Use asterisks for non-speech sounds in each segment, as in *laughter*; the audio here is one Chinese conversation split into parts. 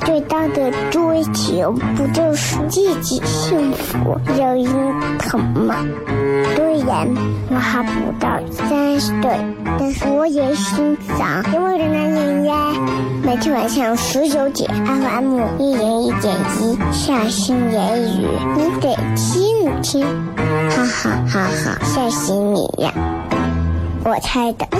最大的追求不就是自己幸福、有人疼吗？虽然我还不到三十岁，但是我也心脏因为的男人呀。每天晚上十九点，FM 一人一点一，下心言语，你得听听，哈哈哈哈，吓死你呀！我猜的。*laughs*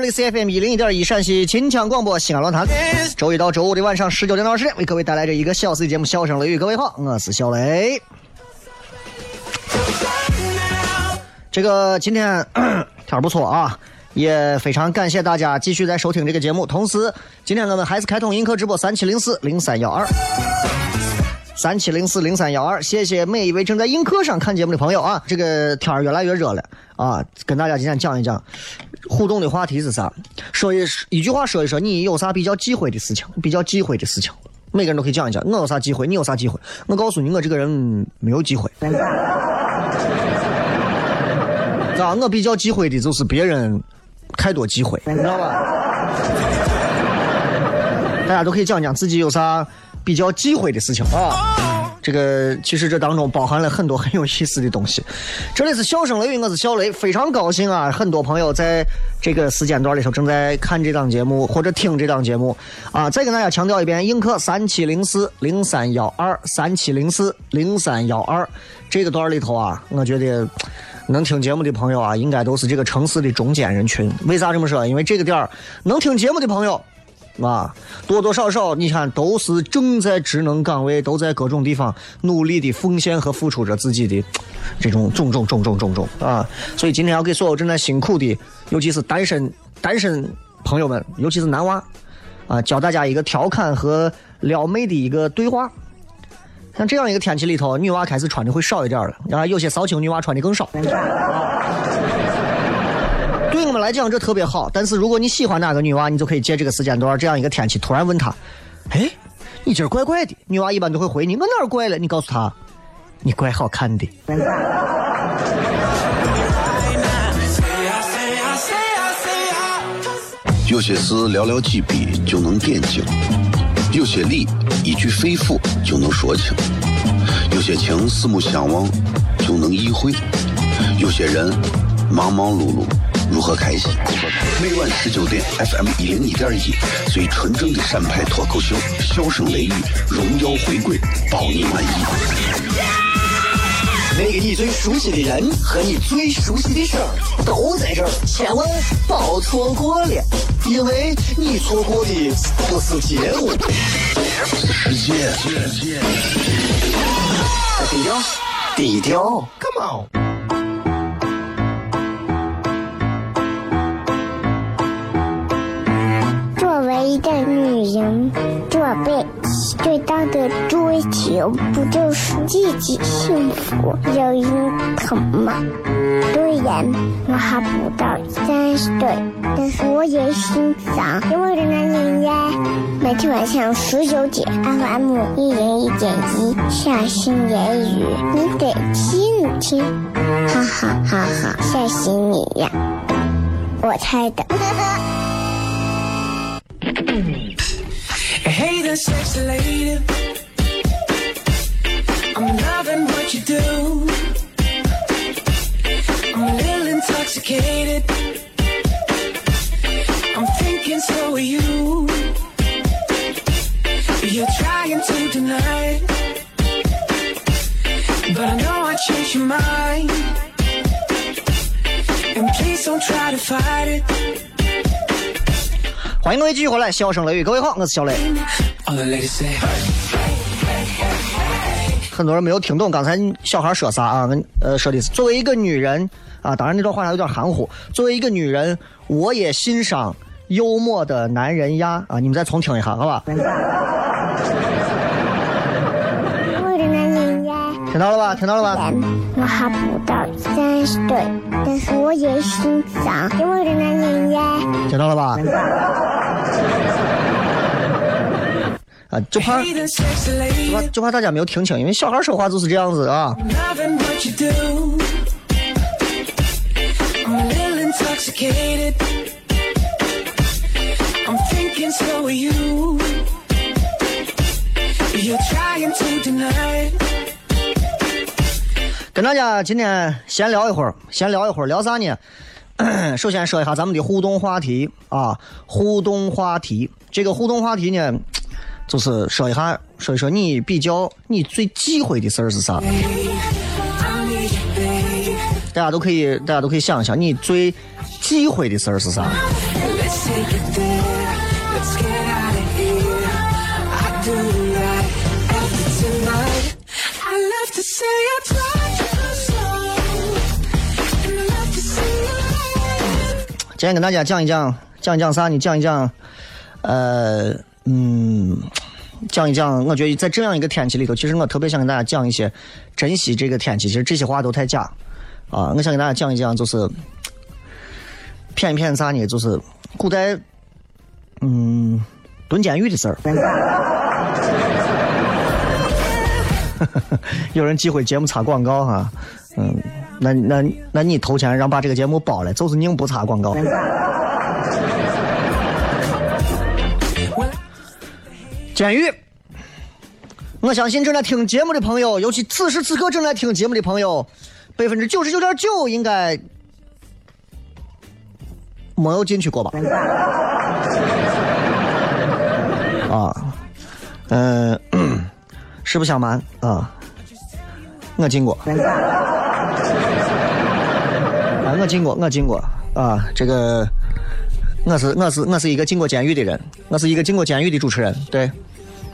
这里 C F M 一零一点一陕西秦腔广播西安论坛，周一到周五的晚上十九点到二十点，为各位带来这一个小时的节目《笑声雷雨》。各位好，我是小雷。这个今天 *coughs* 天儿不错啊，也非常感谢大家继续在收听这个节目。同时，今天我们还是开通映客直播三七零四零三幺二。三七零四零三幺二，谢谢每一位正在映客上看节目的朋友啊！这个天儿越来越热了啊，跟大家今天讲一讲互动的话题是啥？说一一句话说一说，你有啥比较忌讳的事情？比较忌讳的事情，每个人都可以讲一讲。我有啥忌讳？你有啥忌讳？我告诉你，我这个人没有忌讳。*laughs* 啊，我比较忌讳的就是别人太多忌讳，你知道吧？大家都可以讲讲自己有啥。比较忌讳的事情啊，这个其实这当中包含了很多很有意思的东西。这里是笑声雷雨，我是小雷，非常高兴啊！很多朋友在这个时间段里头正在看这档节目或者听这档节目啊。再跟大家强调一遍，映客三七零四零三幺二三七零四零三幺二这个段里头啊，我觉得能听节目的朋友啊，应该都是这个城市的中间人群。为啥这么说？因为这个点儿能听节目的朋友。啊，多多少少，你看都是正在职能岗位，都在各种地方努力的奉献和付出着自己的这种种种种种种种啊！所以今天要给所有正在辛苦的，尤其是单身单身朋友们，尤其是男娃啊，教大家一个调侃和撩妹的一个对话。像这样一个天气里头，女娃开始穿的会少一点了，啊，有些骚情女娃穿的更少。对我们来讲，这特别好。但是如果你喜欢哪个女娃，你就可以借这个时间段，这样一个天气，突然问她：“哎，你今儿怪怪的。”女娃一般都会回你：“我哪儿怪了？”你告诉她：“你怪好看的。”有些事寥寥几笔就能点睛，有些理一句肺腑就能说清，有些情四目相望就能意会，有些人忙忙碌碌。如何开心？每晚十九点，FM 一零一点一，最纯正的陕派脱口秀，笑声雷雨，荣耀回归，包你满意。那个你最熟悉的人和你最熟悉的事儿都在这儿，千万别错过了，因为你错过的不是节目，世界。低调，低调，Come on。一个女人，做背最大的追求不就是自己幸福、有人疼吗？虽然我还不到三十岁，但是我也心脏因为的男人呀。每天晚上十九点，FM 一人一点一，下心言语，你得听听，哈哈哈哈，吓死你呀！我猜的。sexy lady. I'm loving what you do. I'm a little intoxicated. I'm thinking so are you. You're trying to deny it. But I know I changed your mind. And please don't try to fight it. 欢迎各位继续回来，笑声雷雨，各位好，我是小雷。 很多人没有听懂刚才小孩说啥啊？呃，说的是作为一个女人啊，当然那段话有点含糊。作为一个女人，我也欣赏幽默的男人呀啊！你们再重听一下，好吧？因为的男人呀。听到了吧？听到了吧？然我还不到三十岁，但是我也欣赏幽默的男人呀。听到了吧？啊，就怕就怕就怕大家没有听清，因为小孩说话就是这样子啊。跟大家今天闲聊一会儿，闲聊一会儿，聊啥呢？*clears throat* 首先说一下咱们的互动话题啊，互动话题。这个互动话题呢，就是说一下，说一说你比较你最忌讳的事儿是啥？大家都可以，大家都可以想一想，你最忌讳的事儿是啥？今天跟大家讲一讲，讲一讲啥？你讲一讲，呃，嗯，讲一讲。我觉得在这样一个天气里头，其实我特别想跟大家讲一些珍惜这个天气。其实这些话都太假啊！我想跟大家讲一讲，就是骗一骗啥呢？就是古代，嗯，蹲监狱的事儿。*laughs* 有人忌讳节目插广告哈，嗯，那那那你投钱让把这个节目包了，就是宁不插广告。监狱，我相信正在听节目的朋友，尤其此时此刻正在听节目的朋友，百分之九十九点九应该没有进去过吧？*laughs* 啊，嗯、*clears throat* 实不相瞒啊，我进过。啊，我进过，我进过啊，这个我是我是我是一个进过监狱的人，我是一个进过监狱的主持人，对。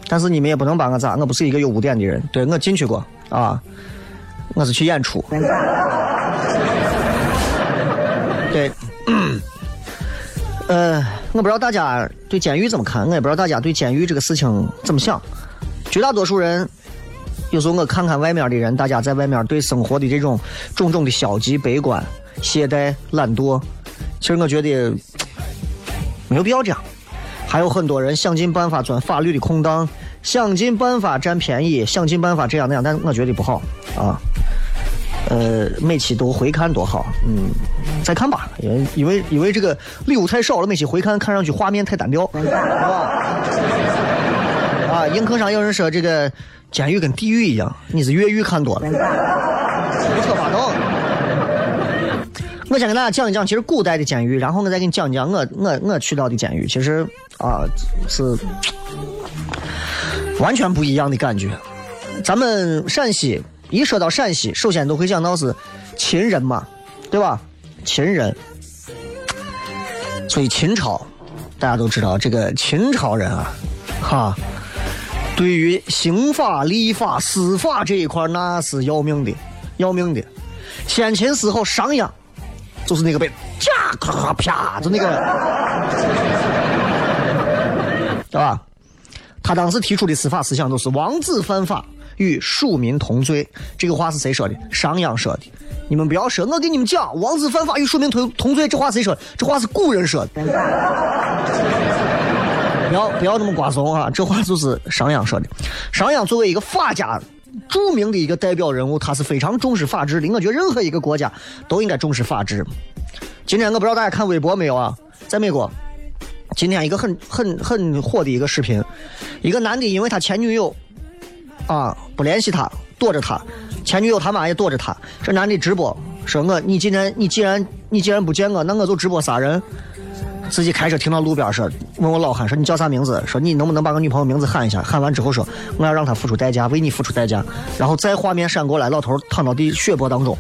但是你们也不能把我咋，我不是一个有污点的人，对我进去过啊，我是去演出，对。呃，我不知道大家对监狱怎么看，我也不知道大家对监狱这个事情怎么想。绝大多数人，有时候我看看外面的人，大家在外面对生活的这种种种的消极、悲观、懈怠、懒惰，其实我觉得没有必要这样。还有很多人想尽办法钻法律的空档，想尽办法占便宜，想尽办法这样那样，但我觉得不好啊。呃，每期都回看多好，嗯，再看吧，因为因为因为这个礼物太少了，每期回看看上去画面太单调，是吧？啊，映客上有人说这个监狱跟地狱一样，你是越狱看多了，胡说八道。我先跟大家讲一讲，其实古代的监狱，然后我再给你讲讲我我我去到的监狱，其实啊是完全不一样的感觉。咱们陕西一说到陕西，首先都会想到是秦人嘛，对吧？秦人，所以秦朝大家都知道，这个秦朝人啊，哈，对于刑法、立法、司法这一块那是要命的，要命的。先秦时候商鞅就是那个被啪咔啪就那个，*laughs* 对吧？他当时提出的司法思想就是王子犯法与庶民同罪。这个话是谁说的？商鞅说的。你们不要说，我给你们讲，王子犯法与庶民同同罪，这话谁说的？这话是古人说的。*laughs* 不要不要那么瓜怂啊！这话就是商鞅说的。商鞅作为一个法家，著名的一个代表人物，他是非常重视法治的。我觉得任何一个国家都应该重视法治。今天我不知道大家看微博没有啊？在美国，今天一个很很很火的一个视频，一个男的因为他前女友啊不联系他，躲着他，前女友他妈也躲着他。这男的直播说我你今天你既然你既然不见我，那我就直播杀人。自己开车停到路边说，问我老汉说你叫啥名字？说你能不能把我女朋友名字喊一下？喊完之后说我要让她付出代价，为你付出代价。然后再画面闪过来，老头躺到地血泊当中，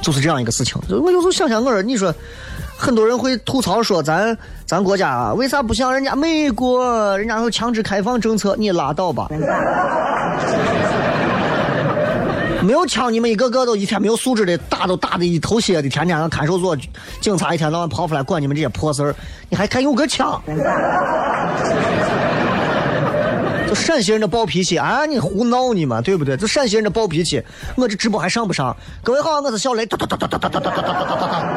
就是这样一个事情。我有时候想想，我说你说，很多人会吐槽说咱咱国家为啥不像人家美国？人家有强制开放政策，你拉倒吧。没有枪，你们一个个都一天没有素质的，打都打的一头血的，天天让看守所警察一天到晚跑出来管你们这些破事儿，你还敢有个枪？*laughs* 就陕西人的暴脾气啊！你胡闹你嘛，对不对？就陕西人的暴脾气，我这直播还上不上？各位好，我是小雷，哒哒哒哒哒哒哒哒哒哒哒哒，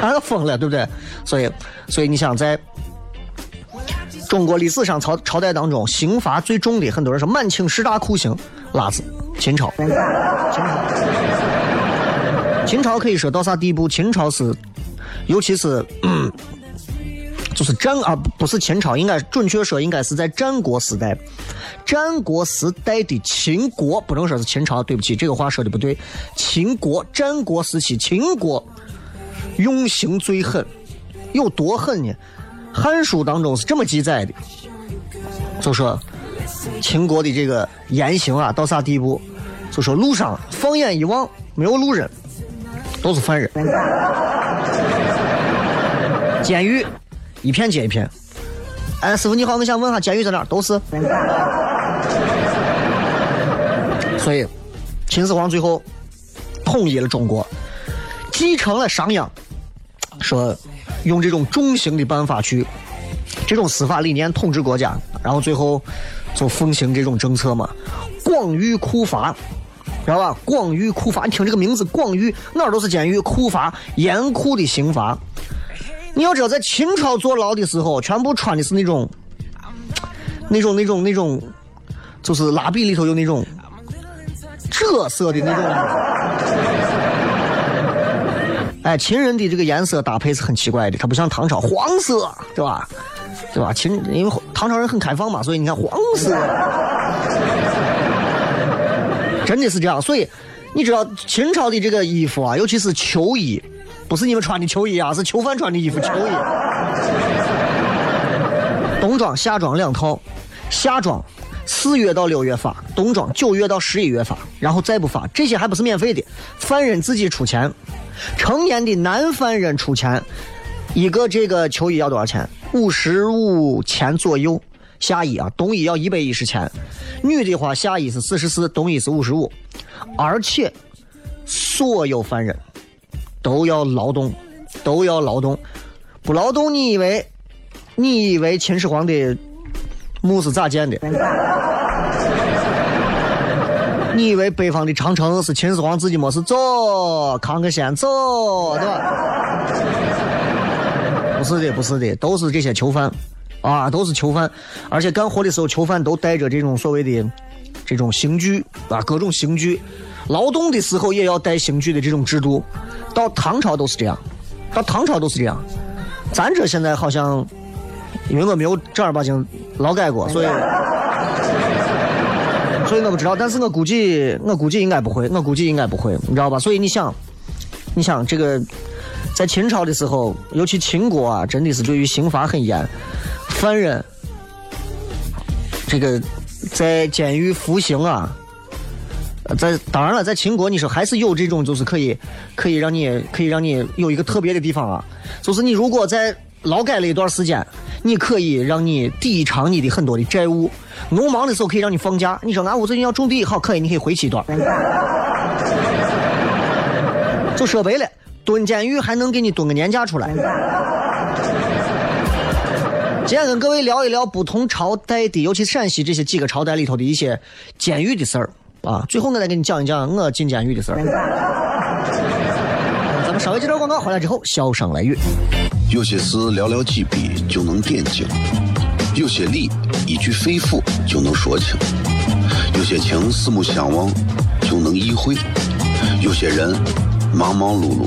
看都疯了，对不对？所以，所以你想在。中国历史上朝朝代当中刑罚最重的，很多人说满清十大酷刑，辣子，秦朝。秦朝，可以说到啥地步？秦朝是，尤其是，就是战啊，不是秦朝，应该准确说应该是在战国时代，战国时代的秦国，不能说是秦朝，对不起，这个话说的不对。秦国战国时期，秦国用刑最狠，有多狠呢？《汉书》当中是这么记载的，就说秦国的这个严刑啊，到啥地步？就说路上放眼一望，没有路人，都是犯人。监狱一片接一片。哎，师傅你好，我想问下监狱在哪？都是。所以，秦始皇最后统一了中国，继承了商鞅，说。用这种重刑的办法去，这种司法理念统治国家，然后最后就奉行这种政策嘛，广狱酷罚，知道吧？广狱酷罚，你听这个名字，广狱哪儿都是监狱，酷罚严酷的刑罚。你要知道，在秦朝坐牢的时候，全部穿的是那种、那种、那种、那种，就是蜡笔里头有那种赭色的那种。哎，秦人的这个颜色搭配是很奇怪的，它不像唐朝黄色，对吧？对吧？秦因为唐朝人很开放嘛，所以你看黄色，真的是这样。所以你知道秦朝的这个衣服啊，尤其是秋衣，不是你们穿的秋衣啊，是囚犯穿的衣服秋衣。冬装、夏装两套，夏装四月到六月发，冬装九月到十一月发，然后再不发，这些还不是免费的，犯人自己出钱。成年的男犯人出钱，一个这个秋衣要多少钱？五十五钱左右。夏衣啊，冬衣要一百一十钱。女的话，夏衣是四十四，冬衣是五十五。而且，所有犯人都要劳动，都要劳动。不劳动，你以为你以为秦始皇的墓是咋建的？你以为北方的长城是秦始皇自己没事走，扛个先走，对吧？不是的，不是的，都是这些囚犯，啊，都是囚犯，而且干活的时候，囚犯都带着这种所谓的这种刑具啊，各种刑具，劳动的时候也要带刑具的这种制度，到唐朝都是这样，到唐朝都是这样，咱这现在好像，因为我没有正儿八经劳改过，所以。所以我不知道，但是我估计，我估计应该不会，我估计应该不会，你知道吧？所以你想，你想这个，在秦朝的时候，尤其秦国啊，真的是对于刑罚很严，犯人这个在监狱服刑啊，在当然了，在秦国你说还是有这种，就是可以可以让你可以让你有一个特别的地方啊，就是你如果在劳改了一段时间，你可以让你抵偿你的很多的债务。农忙的时候可以让你放假。你说俺屋最近要种地，好，可以，你可以回去一段。*laughs* 就说白了，蹲监狱还能给你蹲个年假出来。今天跟各位聊一聊不同朝代的，尤其陕西这些几个朝代里头的一些监狱的事儿啊。最后我再给你讲一讲我进监狱的事儿。咱们稍微接点广告，回来之后笑声来语。有些事寥寥几笔就能点睛，有些理一句肺腑就能说清，有些情四目相望就能意会，有些人忙忙碌碌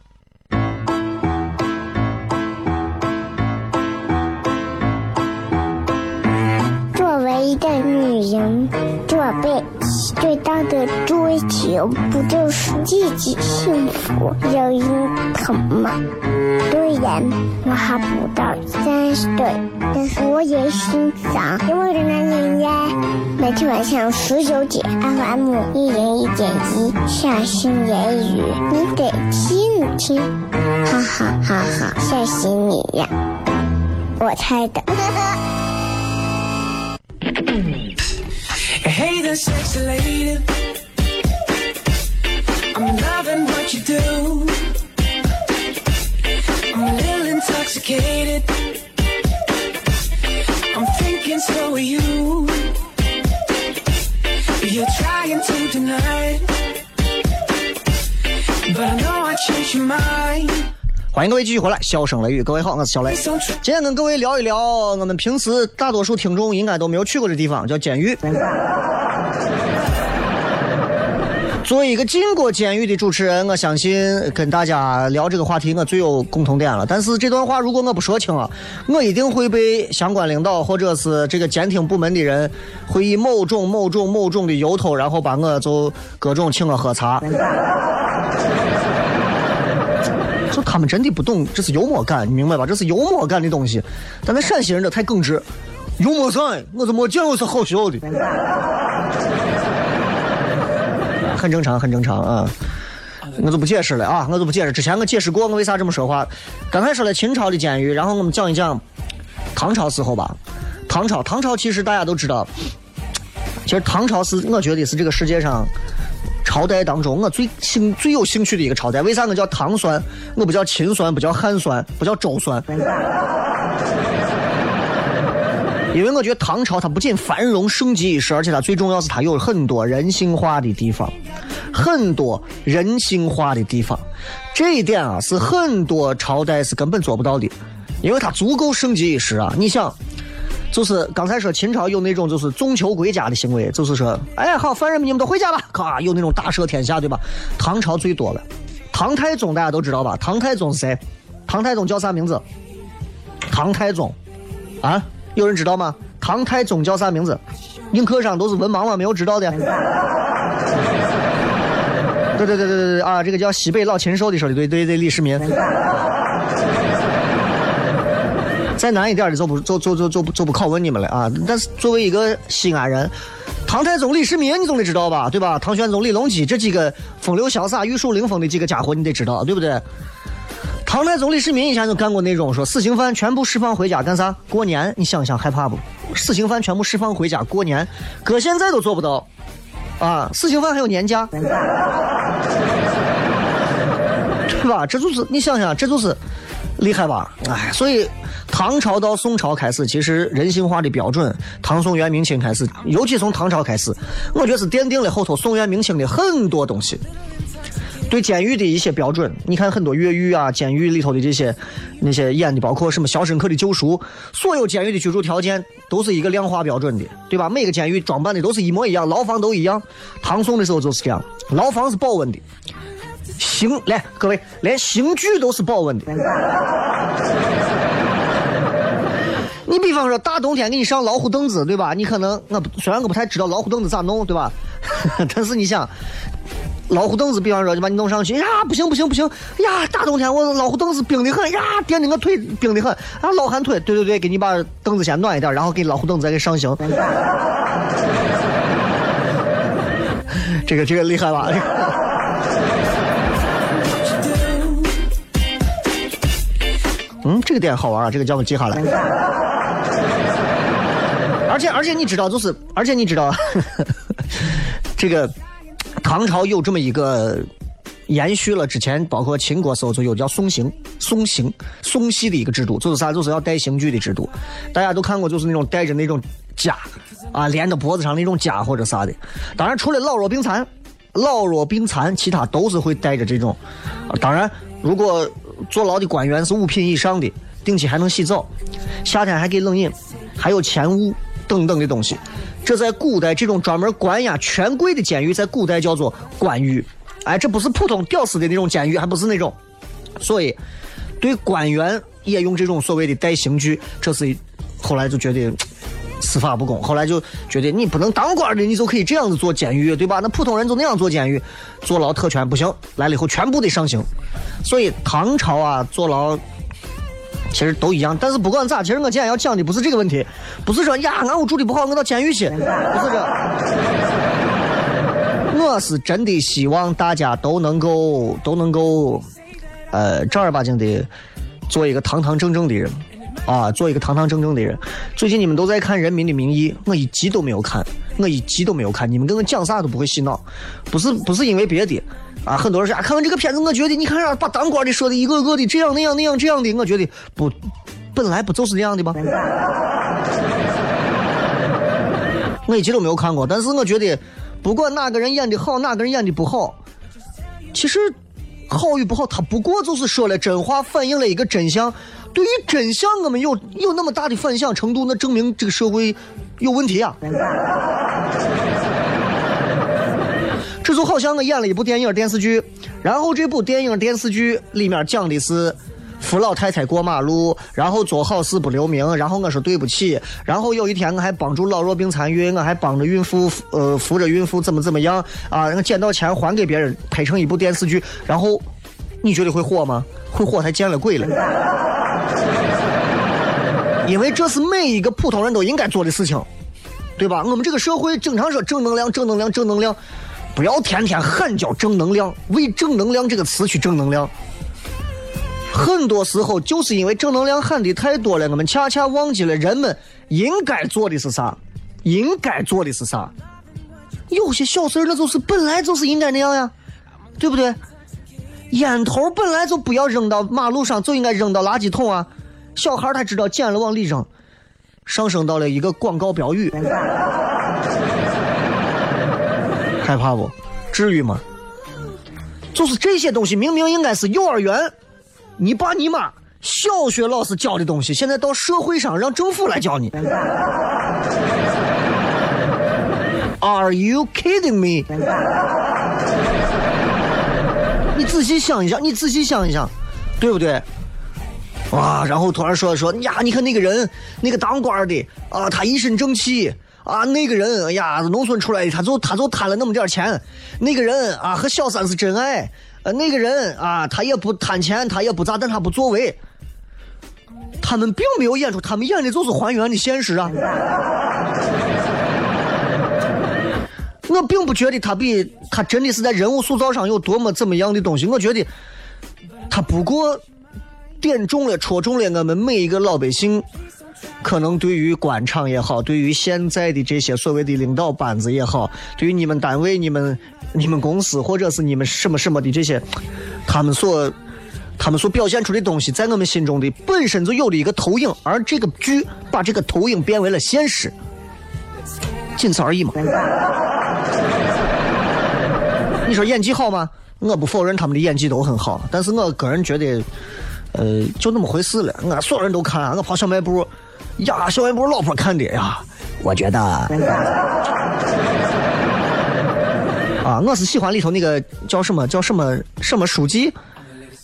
一个女人，做辈子最大的追求不就是自己幸福、有人疼吗？虽然我还不到三十岁，但是我也心脏因为的男人呀，每天晚上十九点，FM 一人一点一，下心言语，你得听听，哈哈哈哈，吓死你呀！我猜的。*clears throat* Hey there, sexy lady. I'm loving what you do. I'm a little intoxicated. I'm thinking so are you. You're trying to deny it. But I know I changed your mind. 欢迎各位继续回来，笑声雷雨，各位好，我是小雷。今天跟各位聊一聊我们平时大多数听众应该都没有去过的地方，叫监狱。*laughs* 作为一个进过监狱的主持人，我相信跟大家聊这个话题，我最有共同点了。但是这段话如果我不说清啊，我一定会被相关领导或者是这个监听部门的人，会以某种某种某种的由头，然后把我就各种请我喝茶。就他们真的不懂，这是幽默感，你明白吧？这是幽默感的东西。但那陕西人这太耿直，幽默感，我怎么见过是好笑的？*laughs* 很正常，很正常啊。我就不解释了啊，我就不解释。之前我解释过，我为啥这么说话。刚才说了秦朝的监狱，然后我们讲一讲唐朝时候吧。唐朝，唐朝其实大家都知道，其实唐朝是我觉得是这个世界上朝代当中我最兴最有兴趣的一个朝代。为啥我叫唐酸？我不叫秦酸，不叫汉酸，不叫周酸。*laughs* 因为我觉得唐朝它不仅繁荣盛极一时，而且它最重要是它有很多人性化的地方，很多人性化的地方。这一点啊，是很多朝代是根本做不到的，因为它足够盛极一时啊。你想，就是刚才说秦朝有那种就是纵囚归家的行为，就是说，哎，好，犯人们你们都回家吧，咔，有那种大赦天下，对吧？唐朝最多了，唐太宗大家都知道吧？唐太宗是谁？唐太宗叫啥名字？唐太宗，啊？有人知道吗？唐太宗叫啥名字？映客上都是文盲吗？没有知道的。*laughs* 对对对对对对啊！这个叫西北老禽兽的说的对对对，李世民。再难一点的就不就就就就就不拷问你们了啊！但是作为一个西安人，唐太宗李世民你总得知道吧？对吧？唐玄宗李隆基这几个风流潇洒、玉树临风的几个家伙你得知道，对不对？唐太宗李世民以前就干过那种说死刑犯全部释放回家干啥？过年，你想想害怕不？死刑犯全部释放回家过年，搁现在都做不到啊！死刑犯还有年假，*laughs* 对吧？这就是你想想，这就是厉害吧？哎，所以唐朝到宋朝开始，其实人性化的标准，唐宋元明清开始，尤其从唐朝开始，我觉得是奠定了后头宋元明清的很多东西。对监狱的一些标准，你看很多越狱啊，监狱里头的这些那些演的，包括什么《肖申克的救赎》，所有监狱的居住条件都是一个量化标准的，对吧？每个监狱装扮的都是一模一样，牢房都一样。唐宋的时候就是这样，牢房是保温的，刑来各位，连刑具都是保温的。方说大冬天给你上老虎凳子，对吧？你可能我虽然我不太知道老虎凳子咋弄，对吧？*laughs* 但是你想。老虎凳子，比方说就把你弄上去，呀，不行不行不行，呀，大冬天我老虎凳子冰的很，呀，垫的我腿冰的很，啊，老寒腿，对对对，给你把凳子先暖一点，然后给老虎凳子再给上行。*laughs* 这个这个厉害吧？*laughs* 嗯，这个点好玩啊，这个叫我记下来。而且而且你知道，就是而且你知道，*laughs* 这个唐朝有这么一个延续了之前包括秦国时候就有叫送行、送行、送戏的一个制度，就是啥，就是要带刑具的制度。大家都看过，就是那种带着那种枷啊，连到脖子上那种枷或者啥的。当然，除了老弱病残，老弱病残，其他都是会带着这种。当然，如果坐牢的官员是五品以上的，定期还能洗澡，夏天还给冷饮，还有钱物等等的东西。这在古代这种专门关押权贵的监狱，在古代叫做官狱。哎，这不是普通屌丝的那种监狱，还不是那种。所以，对官员也用这种所谓的带刑具，这是后来就觉得司法不公，后来就觉得你不能当官的，你就可以这样子做监狱，对吧？那普通人就那样做监狱，坐牢特权不行，来了以后全部得上刑。所以唐朝啊，坐牢其实都一样。但是不管咋，其实我今天要讲的不是这个问题，不是说呀，俺屋住的不好，我到监狱去，不是这。我是真的希望大家都能够都能够，呃，正儿八经的做一个堂堂正正的人，啊，做一个堂堂正正的人。最近你们都在看《人民的名义》，我一集都没有看，我一集都没有看。你们跟我讲啥都不会洗脑，不是不是因为别的，啊，很多人说啊，看完这个片子，我觉得你看啥把当官的说的一个个的这样那样那样这样的，我觉得不，本来不就是这样的吗？*laughs* 我一集都没有看过，但是我觉得，不管哪个人演的好，哪个人演的不好，其实好与不好，他不过就是说了真话，反映了一个真相。对于真相，我们有有那么大的反响程度，那证明这个社会有问题啊。这就好像我演了一部电影电视剧，然后这部电影电视剧里面讲的是扶老太太过马路，然后做好事不留名，然后我说对不起，然后有一天我还帮助老弱病残孕，我还帮着孕妇呃扶着孕妇怎么怎么样啊，我捡到钱还给别人，拍成一部电视剧，然后你觉得会火吗？会火才见了鬼了。*laughs* 因为这是每一个普通人都应该做的事情，对吧？我们这个社会经常说正能量，正能量，正能量，不要天天喊叫正能量，为正能量这个词去正能量。很多时候就是因为正能量喊的太多了，我们恰恰忘记了人们应该做的是啥，应该做的是啥。有些小事儿那就是本来就是应该那样呀，对不对？烟头本来就不要扔到马路上，就应该扔到垃圾桶啊。小孩他知道捡了往里扔，上升到了一个广告标语，害怕不？至于吗？就是这些东西明明应该是幼儿园，你爸你妈小学老师教的东西，现在到社会上让政府来教你。*laughs* Are you kidding me？你仔细想一想，你仔细想一想，对不对？哇，然后突然说说呀，你看那个人，那个当官的啊，他一身正气啊，那个人，哎呀，农村出来的，他就他就贪了那么点钱，那个人啊和小三是真爱，呃，那个人啊，他也不贪钱，他也不咋，但他不作为。他们并没有演出，他们演的就是还原的现实啊。*laughs* 我并不觉得他比他真的是在人物塑造上有多么怎么样的东西，我觉得他不过点中了、戳中了我们每一个老百姓，可能对于官场也好，对于现在的这些所谓的领导班子也好，对于你们单位、你们、你们公司或者是你们什么什么的这些，他们所他们所表现出的东西，在我们心中的本身就有了一个投影，而这个剧把这个投影变为了现实，仅此而已嘛。你说演技好吗？我不否认他们的演技都很好，但是我个人觉得，呃，就那么回事了。我所有人都看，我跑小卖部，呀，小卖部老婆看的呀，我觉得，啊，我是喜欢里头那个叫什么叫什么什么书记，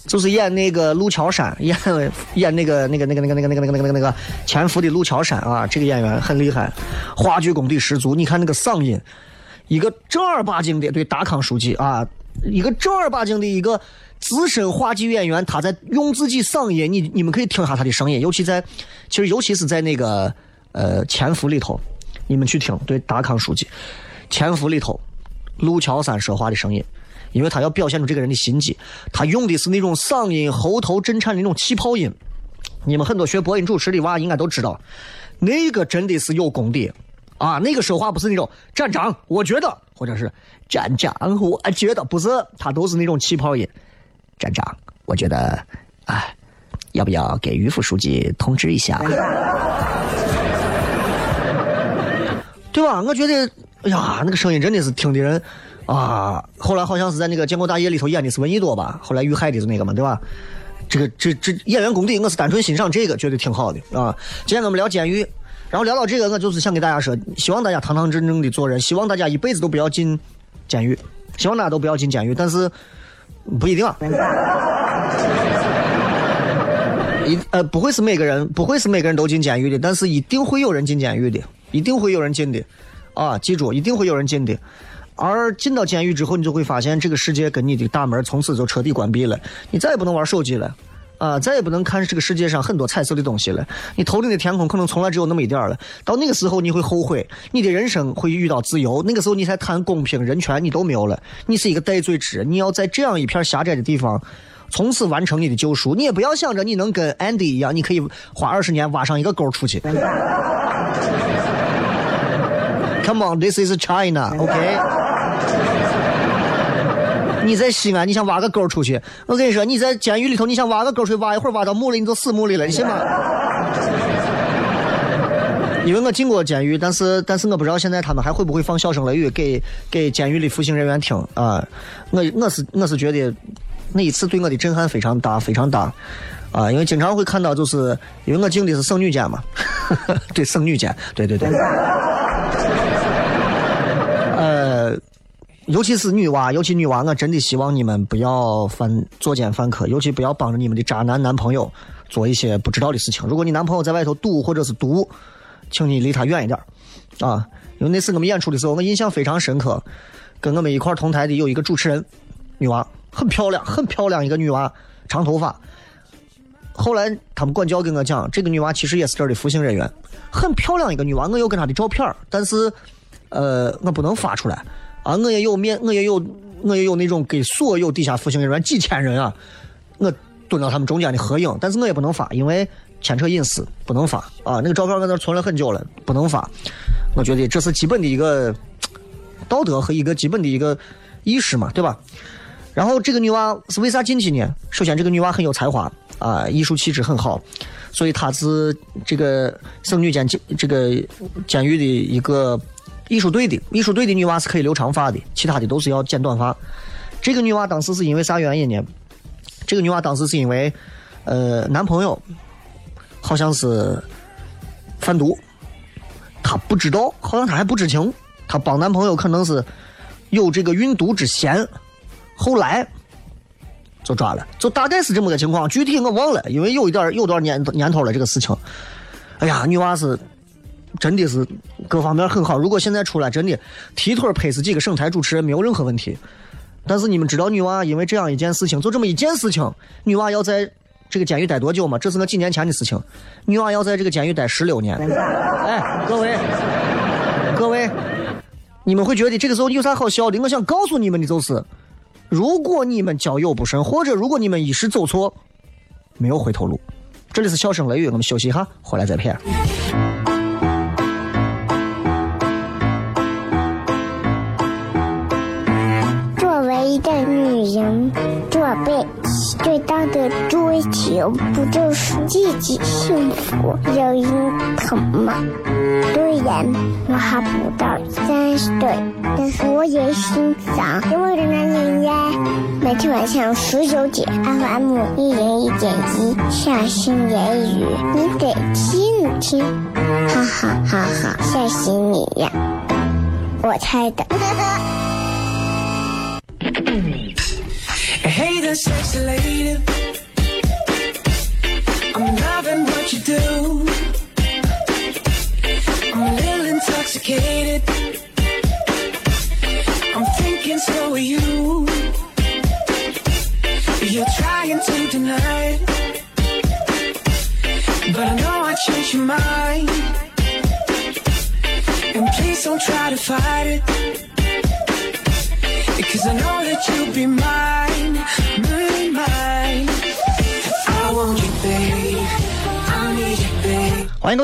就是演那个陆桥山，演演那个那个那个那个那个那个那个那个那个潜伏的陆桥山啊，这个演员很厉害，话剧功底十足。你看那个嗓音，一个正儿八经的对达康书记啊，一个正儿八经的一个资深话剧演员，他在用自己嗓音，你你们可以听下他的声音，尤其在，其实尤其是在那个呃《潜伏》里头，你们去听，对达康书记，《潜伏》里头，陆桥山说话的声音。因为他要表现出这个人的心机，他用的是那种嗓音喉头震颤的那种气泡音。你们很多学播音主持的娃应该都知道，那个真的是有功底啊！那个说话不是那种站长，我觉得，或者是站长，我觉得不是，他都是那种气泡音。站长，我觉得，啊，要不要给于副书记通知一下？*laughs* 对吧？我觉得，哎呀，那个声音真的是听的人啊。后来好像是在那个《建国大业》里头演的是闻一多吧？后来遇害的是那个嘛，对吧？这个这这演员功底，我是单纯欣赏这个，觉得挺好的啊。今天我们聊监狱，然后聊到这个，我就是想给大家说，希望大家堂堂正正的做人，希望大家一辈子都不要进监狱，希望大家都不要进监狱，但是不一定啊。一呃，不会是每个人，不会是每个人都进监狱的，但是一定会有人进监狱的，一定会有人进的，啊，记住，一定会有人进的。而进到监狱之后，你就会发现这个世界跟你的大门从此就彻底关闭了，你再也不能玩手机了，啊，再也不能看这个世界上很多彩色的东西了。你头顶的天空可能从来只有那么一点儿了。到那个时候，你会后悔，你的人生会遇到自由。那个时候，你才谈公平、人权，你都没有了。你是一个戴罪之人，你要在这样一片狭窄的地方，从此完成你的救赎。你也不要想着你能跟 Andy 一样，你可以花二十年挖上一个沟出去。Come on, this is China, OK？你在西安，你想挖个沟出去？我跟你说，你在监狱里头，你想挖个沟出去，挖一会儿挖到墓里，你就死墓里了，你信吗？*laughs* 因为我进过监狱，但是但是我不知道现在他们还会不会放笑声雷雨给给监狱里服刑人员听啊？我我是我是觉得那一次对我的震撼非常大，非常大啊！因为经常会看到，就是因为我进的是省女监嘛，*laughs* 对省女监，对对对。呃，尤其是女娃，尤其女娃，我真的希望你们不要犯作奸犯科，尤其不要帮着你们的渣男男朋友做一些不知道的事情。如果你男朋友在外头赌或者是毒，请你离他远一点啊！因为那次我们演出的时候，我印象非常深刻，跟我们一块同台的有一个主持人，女娃很漂亮，很漂亮一个女娃，长头发。后来他们管教跟我讲，这个女娃其实也是这儿的服刑人员，很漂亮一个女娃，我有跟她的照片但是。呃，我不能发出来啊！我也有面，我也有，我也有那种给所有底下服刑人员几千人啊，我蹲到他们中间的合影，但是我也不能发，因为牵扯隐私，不能发啊！那个照片我那存了很久了，不能发。我觉得这是基本的一个道德和一个基本的一个意识嘛，对吧？然后这个女娃是为啥进去呢？首先，这个女娃很有才华啊，艺术气质很好，所以她是这个省女监监这个监狱的一个。艺术队的艺术队的女娃是可以留长发的，其他的都是要剪短发。这个女娃当时是因为啥原因呢？这个女娃当时是因为，呃，男朋友好像是贩毒，她不知道，好像她还不知情，她帮男朋友可能是有这个运毒之嫌，后来就抓了，就大概是这么个情况，具体我忘了，因为有一点有段年年头了这个事情。哎呀，女娃是。真的是各方面很好。如果现在出来，真的踢腿拍死几个省台主持人没有任何问题。但是你们知道女娃因为这样一件事情，就这么一件事情，女娃要在这个监狱待多久吗？这是我几年前的事情。女娃要在这个监狱待十六年。哎，各位，各位，你们会觉得这个时候有啥好笑的？我想告诉你们的就是，如果你们交友不慎，或者如果你们一时走错，没有回头路。这里是笑声雷雨，我们休息一下，回来再片。人做辈最大的追求，不就是自己幸福、有人疼吗？虽然我还不到三十岁，但是我也心脏因为的男人呀。每天晚上十九点，FM 一人一点一，下心言语，你得听听，哈哈哈哈，吓死你呀！我猜的。Hey, the sex lady.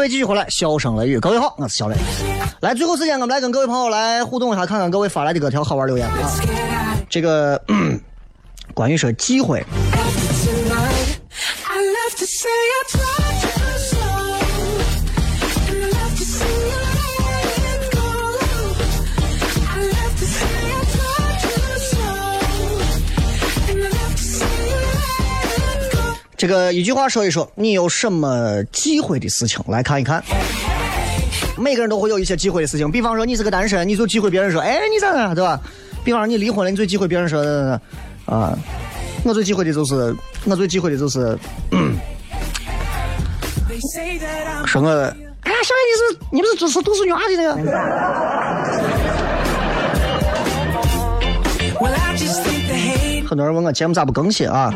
位继续回来，笑声雷雨，各位好，我是小雷。来，最后时间我们来跟各位朋友来互动一下，看看各位发来的各条好玩留言啊。这个嗯关于说机会，这个一句话说一说，你有什么忌讳的事情来看一看。每个人都会有一些忌讳的事情，比方说你是个单身，你就忌讳别人说，哎，你咋咋，对吧？比方说你离婚了，你最忌讳别人说，啊，我最忌讳的就是，我最忌讳的就是 I'm 说我，哎呀，小妹，你是你不是主持都市女孩的那个很多人问我节目咋不更新啊？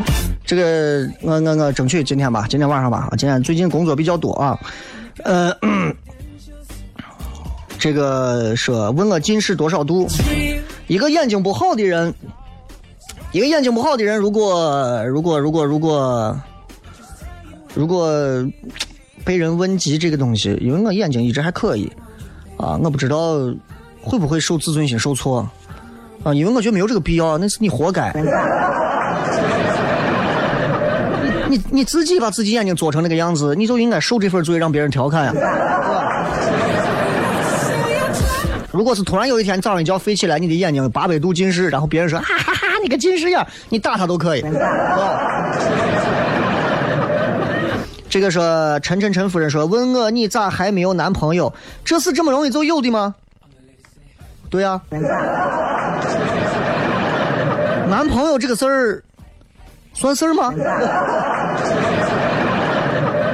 这个我我我争取今天吧，今天晚上吧，今天最近工作比较多啊。呃，这个说问我近视多少度？一个眼睛不好的人，一个眼睛不好的人，如果如果如果如果如果被人问及这个东西，因为我眼睛一直还可以啊，我不知道会不会受自尊心受挫啊，因为我觉得没有这个必要，那是你活该。你自己把自己眼睛做成那个样子，你就应该受这份罪，让别人调侃呀、如果是突然有一天早上一觉飞起来，你的眼睛八百度近视，然后别人说哈哈哈，你个近视眼，你打他都可以。这个说陈陈陈夫人说问我你咋还没有男朋友？这是这么容易就有的吗？对呀、男朋友这个事儿算事儿吗？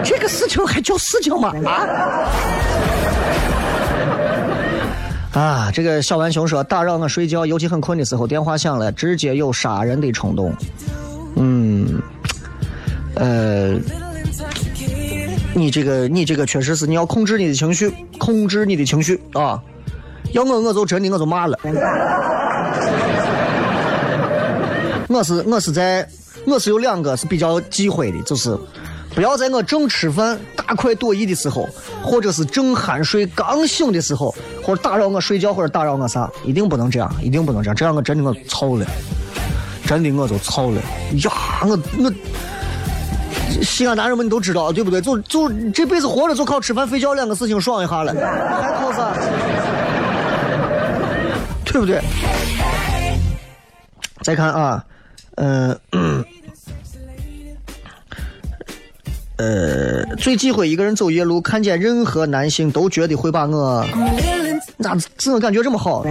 这个事情还叫事情吗？*laughs* 啊？啊，这个小浣熊说打扰我睡觉，尤其很困的时候，电话响了，直接有杀人的冲动。嗯，呃，你这个你这个确实是你要控制你的情绪，控制你的情绪啊！要我我就真的我就骂了。*laughs* 我是我是在我是有两个是比较忌讳的，就是不要在我正吃饭大快朵颐的时候，或者是正酣睡刚醒的时候，或者打扰我睡觉，或者打扰我啥，一定不能这样，一定不能这样，这样我真的我操了，真的我就操了呀！我我西安男人们你都知道对不对？就就这辈子活着就靠吃饭睡觉两个事情爽一下了，还靠啥？对不对？再看啊，呃，呃，最忌讳一个人走夜路，看见任何男性都觉得会把我，咋自我感觉这么好？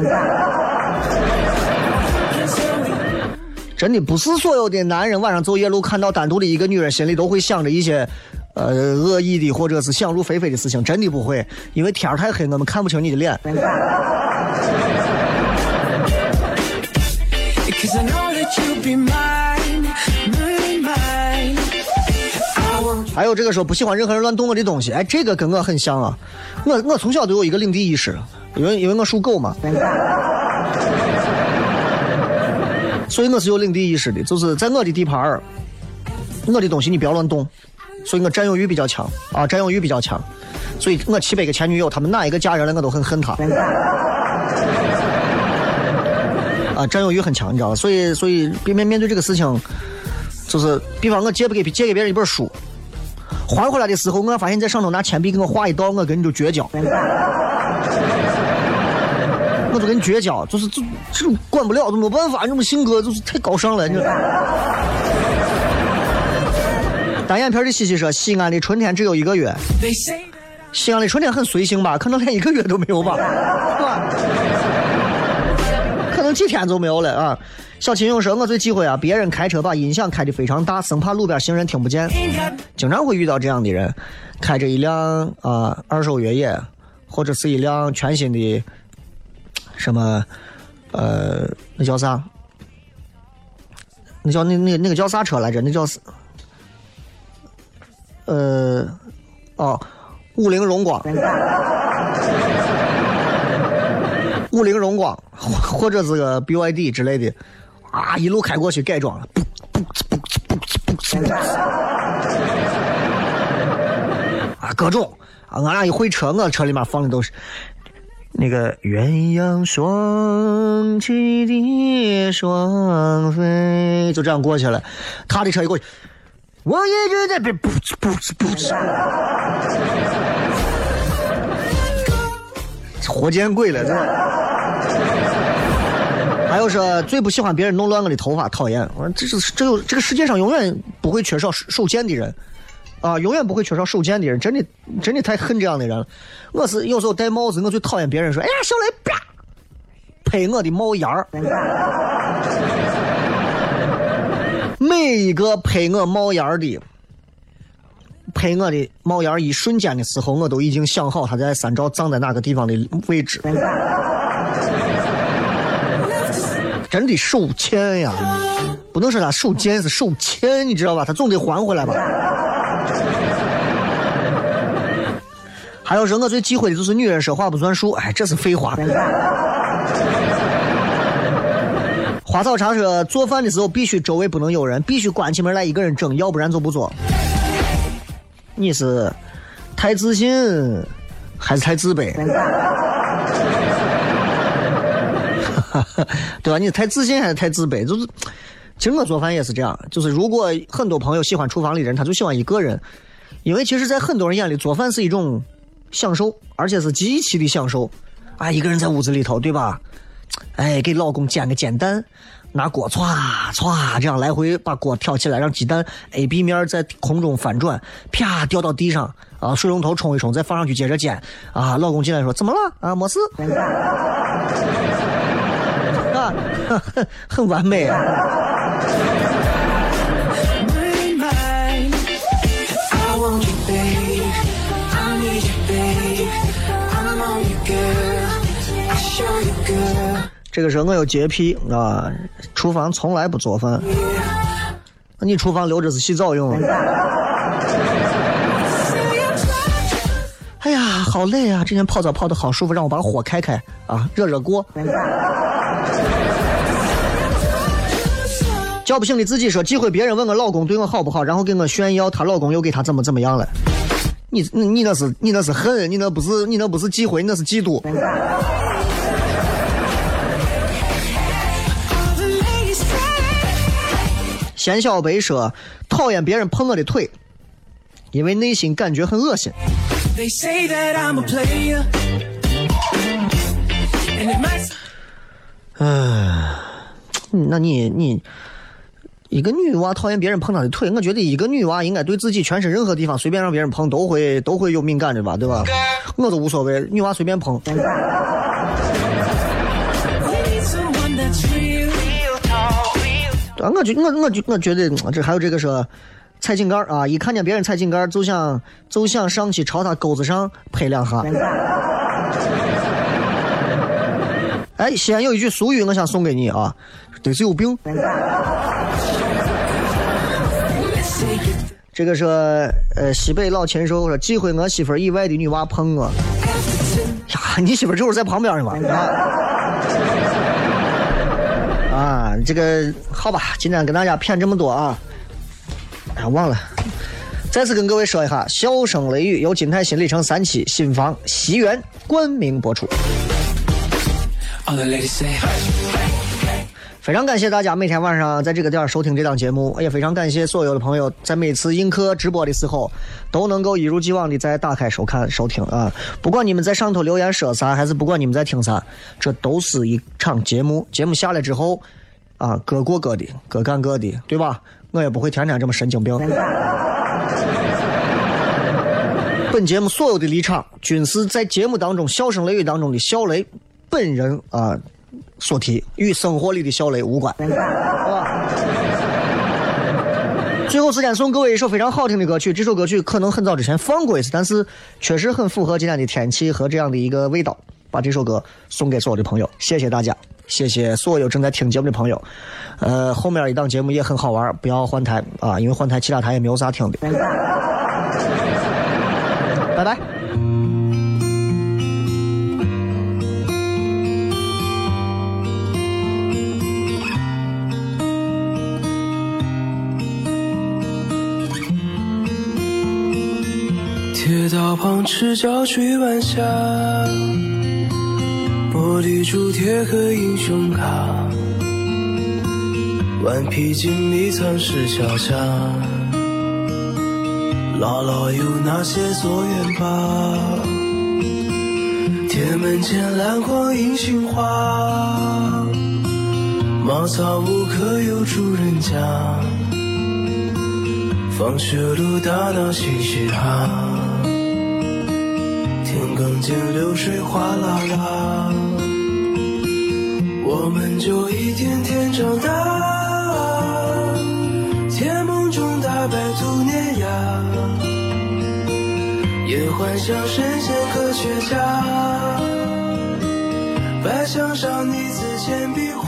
真的不是所有的男人晚上走夜路看到单独的一个女人，心里都会想着一些，呃，恶意的或者是想入非非的事情，真的不会，因为天太黑，我们看不清你的脸。还有这个说不喜欢任何人乱动我的东西，哎，这个跟我很像啊。我我从小都有一个领地意识，因为因为我属狗嘛，*laughs* 所以我是有领地意识的，就是在我的地盘儿，我的东西你不要乱动，所以我占有欲比较强啊，占有欲比较强，所以我七百个前女友，她们哪一个嫁人了，我都很恨她。*laughs* 啊，占有欲很强，你知道吧？所以，所以面面面对这个事情，就是比方我借不给借给别人一本书，还回来的时候，我发现你在上头拿铅笔给我画一道，我跟你就绝交，我就跟你绝交，就是就这种管不了，就没办法，这种性格就是太高尚了，你。单眼皮的西西说，西安的春天只有一个月西安的春天很随性吧？可能连一个月都没有吧，是吧？几天就没有了啊！小秦勇说：“我最忌讳啊，别人开车把音响开得非常大，生怕路边行人听不见。经常会遇到这样的人，开着一辆啊、二手越野，或者是一辆全新的什么呃，那叫啥？那叫那那那个叫啥车来着？那叫是呃哦，五菱荣光，*laughs* 五菱荣光，*laughs* 或者是个 BYD 之类的，啊，一路开过去改装了，噗噗噗噗噗噗噗啊，各种啊，俺俩一回车，我车里面放的都是那个鸳鸯双栖的双飞，就这样过去了。他的车一过去，我一直在别噗呲噗呲噗呲，活见鬼了，这。*laughs* 还有说最不喜欢别人弄乱我的头发，讨厌。我说这是这有这个世界上永远不会缺少手手贱的人，啊，永远不会缺少手贱的人。真的真的太恨这样的人了。我是有时候戴帽子，我最讨厌别人说：“哎呀，小雷，啪，拍我的帽檐儿。*laughs* ”每一个拍我帽檐儿的，拍我的帽檐一瞬间的时候，我都已经想好他在三兆葬在哪个地方的位置。真的手欠呀，不能说他手贱，是手欠，你知道吧？他总得还回来吧。还有人，我最忌讳的就是女人说话不算数，哎，这是废话。花草茶说，做饭的时候必须周围不能有人，必须关起门来一个人蒸，要不然就不做。你是太自信还是太自卑？*laughs* 对吧？你太自信还是太自卑？就是，其实我做饭也是这样。就是如果很多朋友喜欢厨房里人，他就喜欢一个人，因为其实，在很多人眼里，做饭是一种享受，而且是极其的享受。啊，一个人在屋子里头，对吧？哎，给老公煎个煎蛋，拿锅歘歘这样来回把锅挑起来，让鸡蛋 A、B 面在空中翻转，啪掉到地上，啊，水龙头冲一冲，再放上去接着煎。啊，老公进来说怎么了？啊，没事。*laughs* 啊，*laughs* 很完美啊。这个时候我有洁癖啊，厨房从来不做饭。你厨房留着是洗澡用？哎呀，好累啊！今天泡澡泡的好舒服，让我把火开开啊，热热锅。叫不醒的自己说，忌讳别人问我老公对我好不好，然后给我炫耀她老公又给她怎么怎么样了。你你你那是你那是恨，你那不是你那不是忌讳，你那是嫉妒。咸小白说，讨厌别人碰我的腿，因为内心感觉很恶心。嗯，那你你一个女娃讨厌别人碰她的腿，我觉得一个女娃应该对自己全身任何地方随便让别人碰都会都会有敏感的吧，对吧？我都无所谓，女娃随便碰。啊，我觉我我觉我觉得这还有这个说踩井盖儿啊，一看见别人踩井盖儿就想就想上去朝他钩子上拍两下。*laughs* 哎，西安有一句俗语，我想送给你啊，得是有病。这个说，呃，西北老禽兽说忌讳我媳妇儿以外的女娃碰我。呀，你媳妇儿这会儿在旁边呢吧？这个好吧，今天跟大家谝这么多啊，哎，忘了。再次跟各位说一下，《笑声雷雨》由金泰新里程三期新房西园冠名播出。非常感谢大家每天晚上在这个点儿收听这档节目，也非常感谢所有的朋友在每次映客直播的时候都能够一如既往的在打开收看收听啊！不管你们在上头留言说啥，还是不管你们在听啥，这都是一场节目。节目下来之后啊，各过各的，各干各的，对吧？我也不会天天这么神经病。*laughs* 本节目所有的立场均是在节目当中笑声雷雨当中的笑雷本人啊所提，与生活里的笑雷无关，好吧？*laughs* 最后时间送各位一首非常好听的歌曲，这首歌曲可能很早之前放过一次，但是确实很符合今天的天气和这样的一个味道。把这首歌送给所有的朋友，谢谢大家，谢谢所有正在听节目的朋友，呃，后面一档节目也很好玩，不要换台啊，因为换台其他台也没有啥听的。*laughs* 拜拜。铁道旁赤脚追晚霞。玻璃珠贴个英雄卡，顽皮筋迷藏石桥下，姥姥有那些作业吧？铁门前篮筐银杏花，茅草屋可有住人家？放学路打闹嘻嘻哈，田埂间流水哗啦啦，我们就一天天长大，甜梦中大白兔碾压，也幻想神仙科学家，白墙上泥字铅笔画。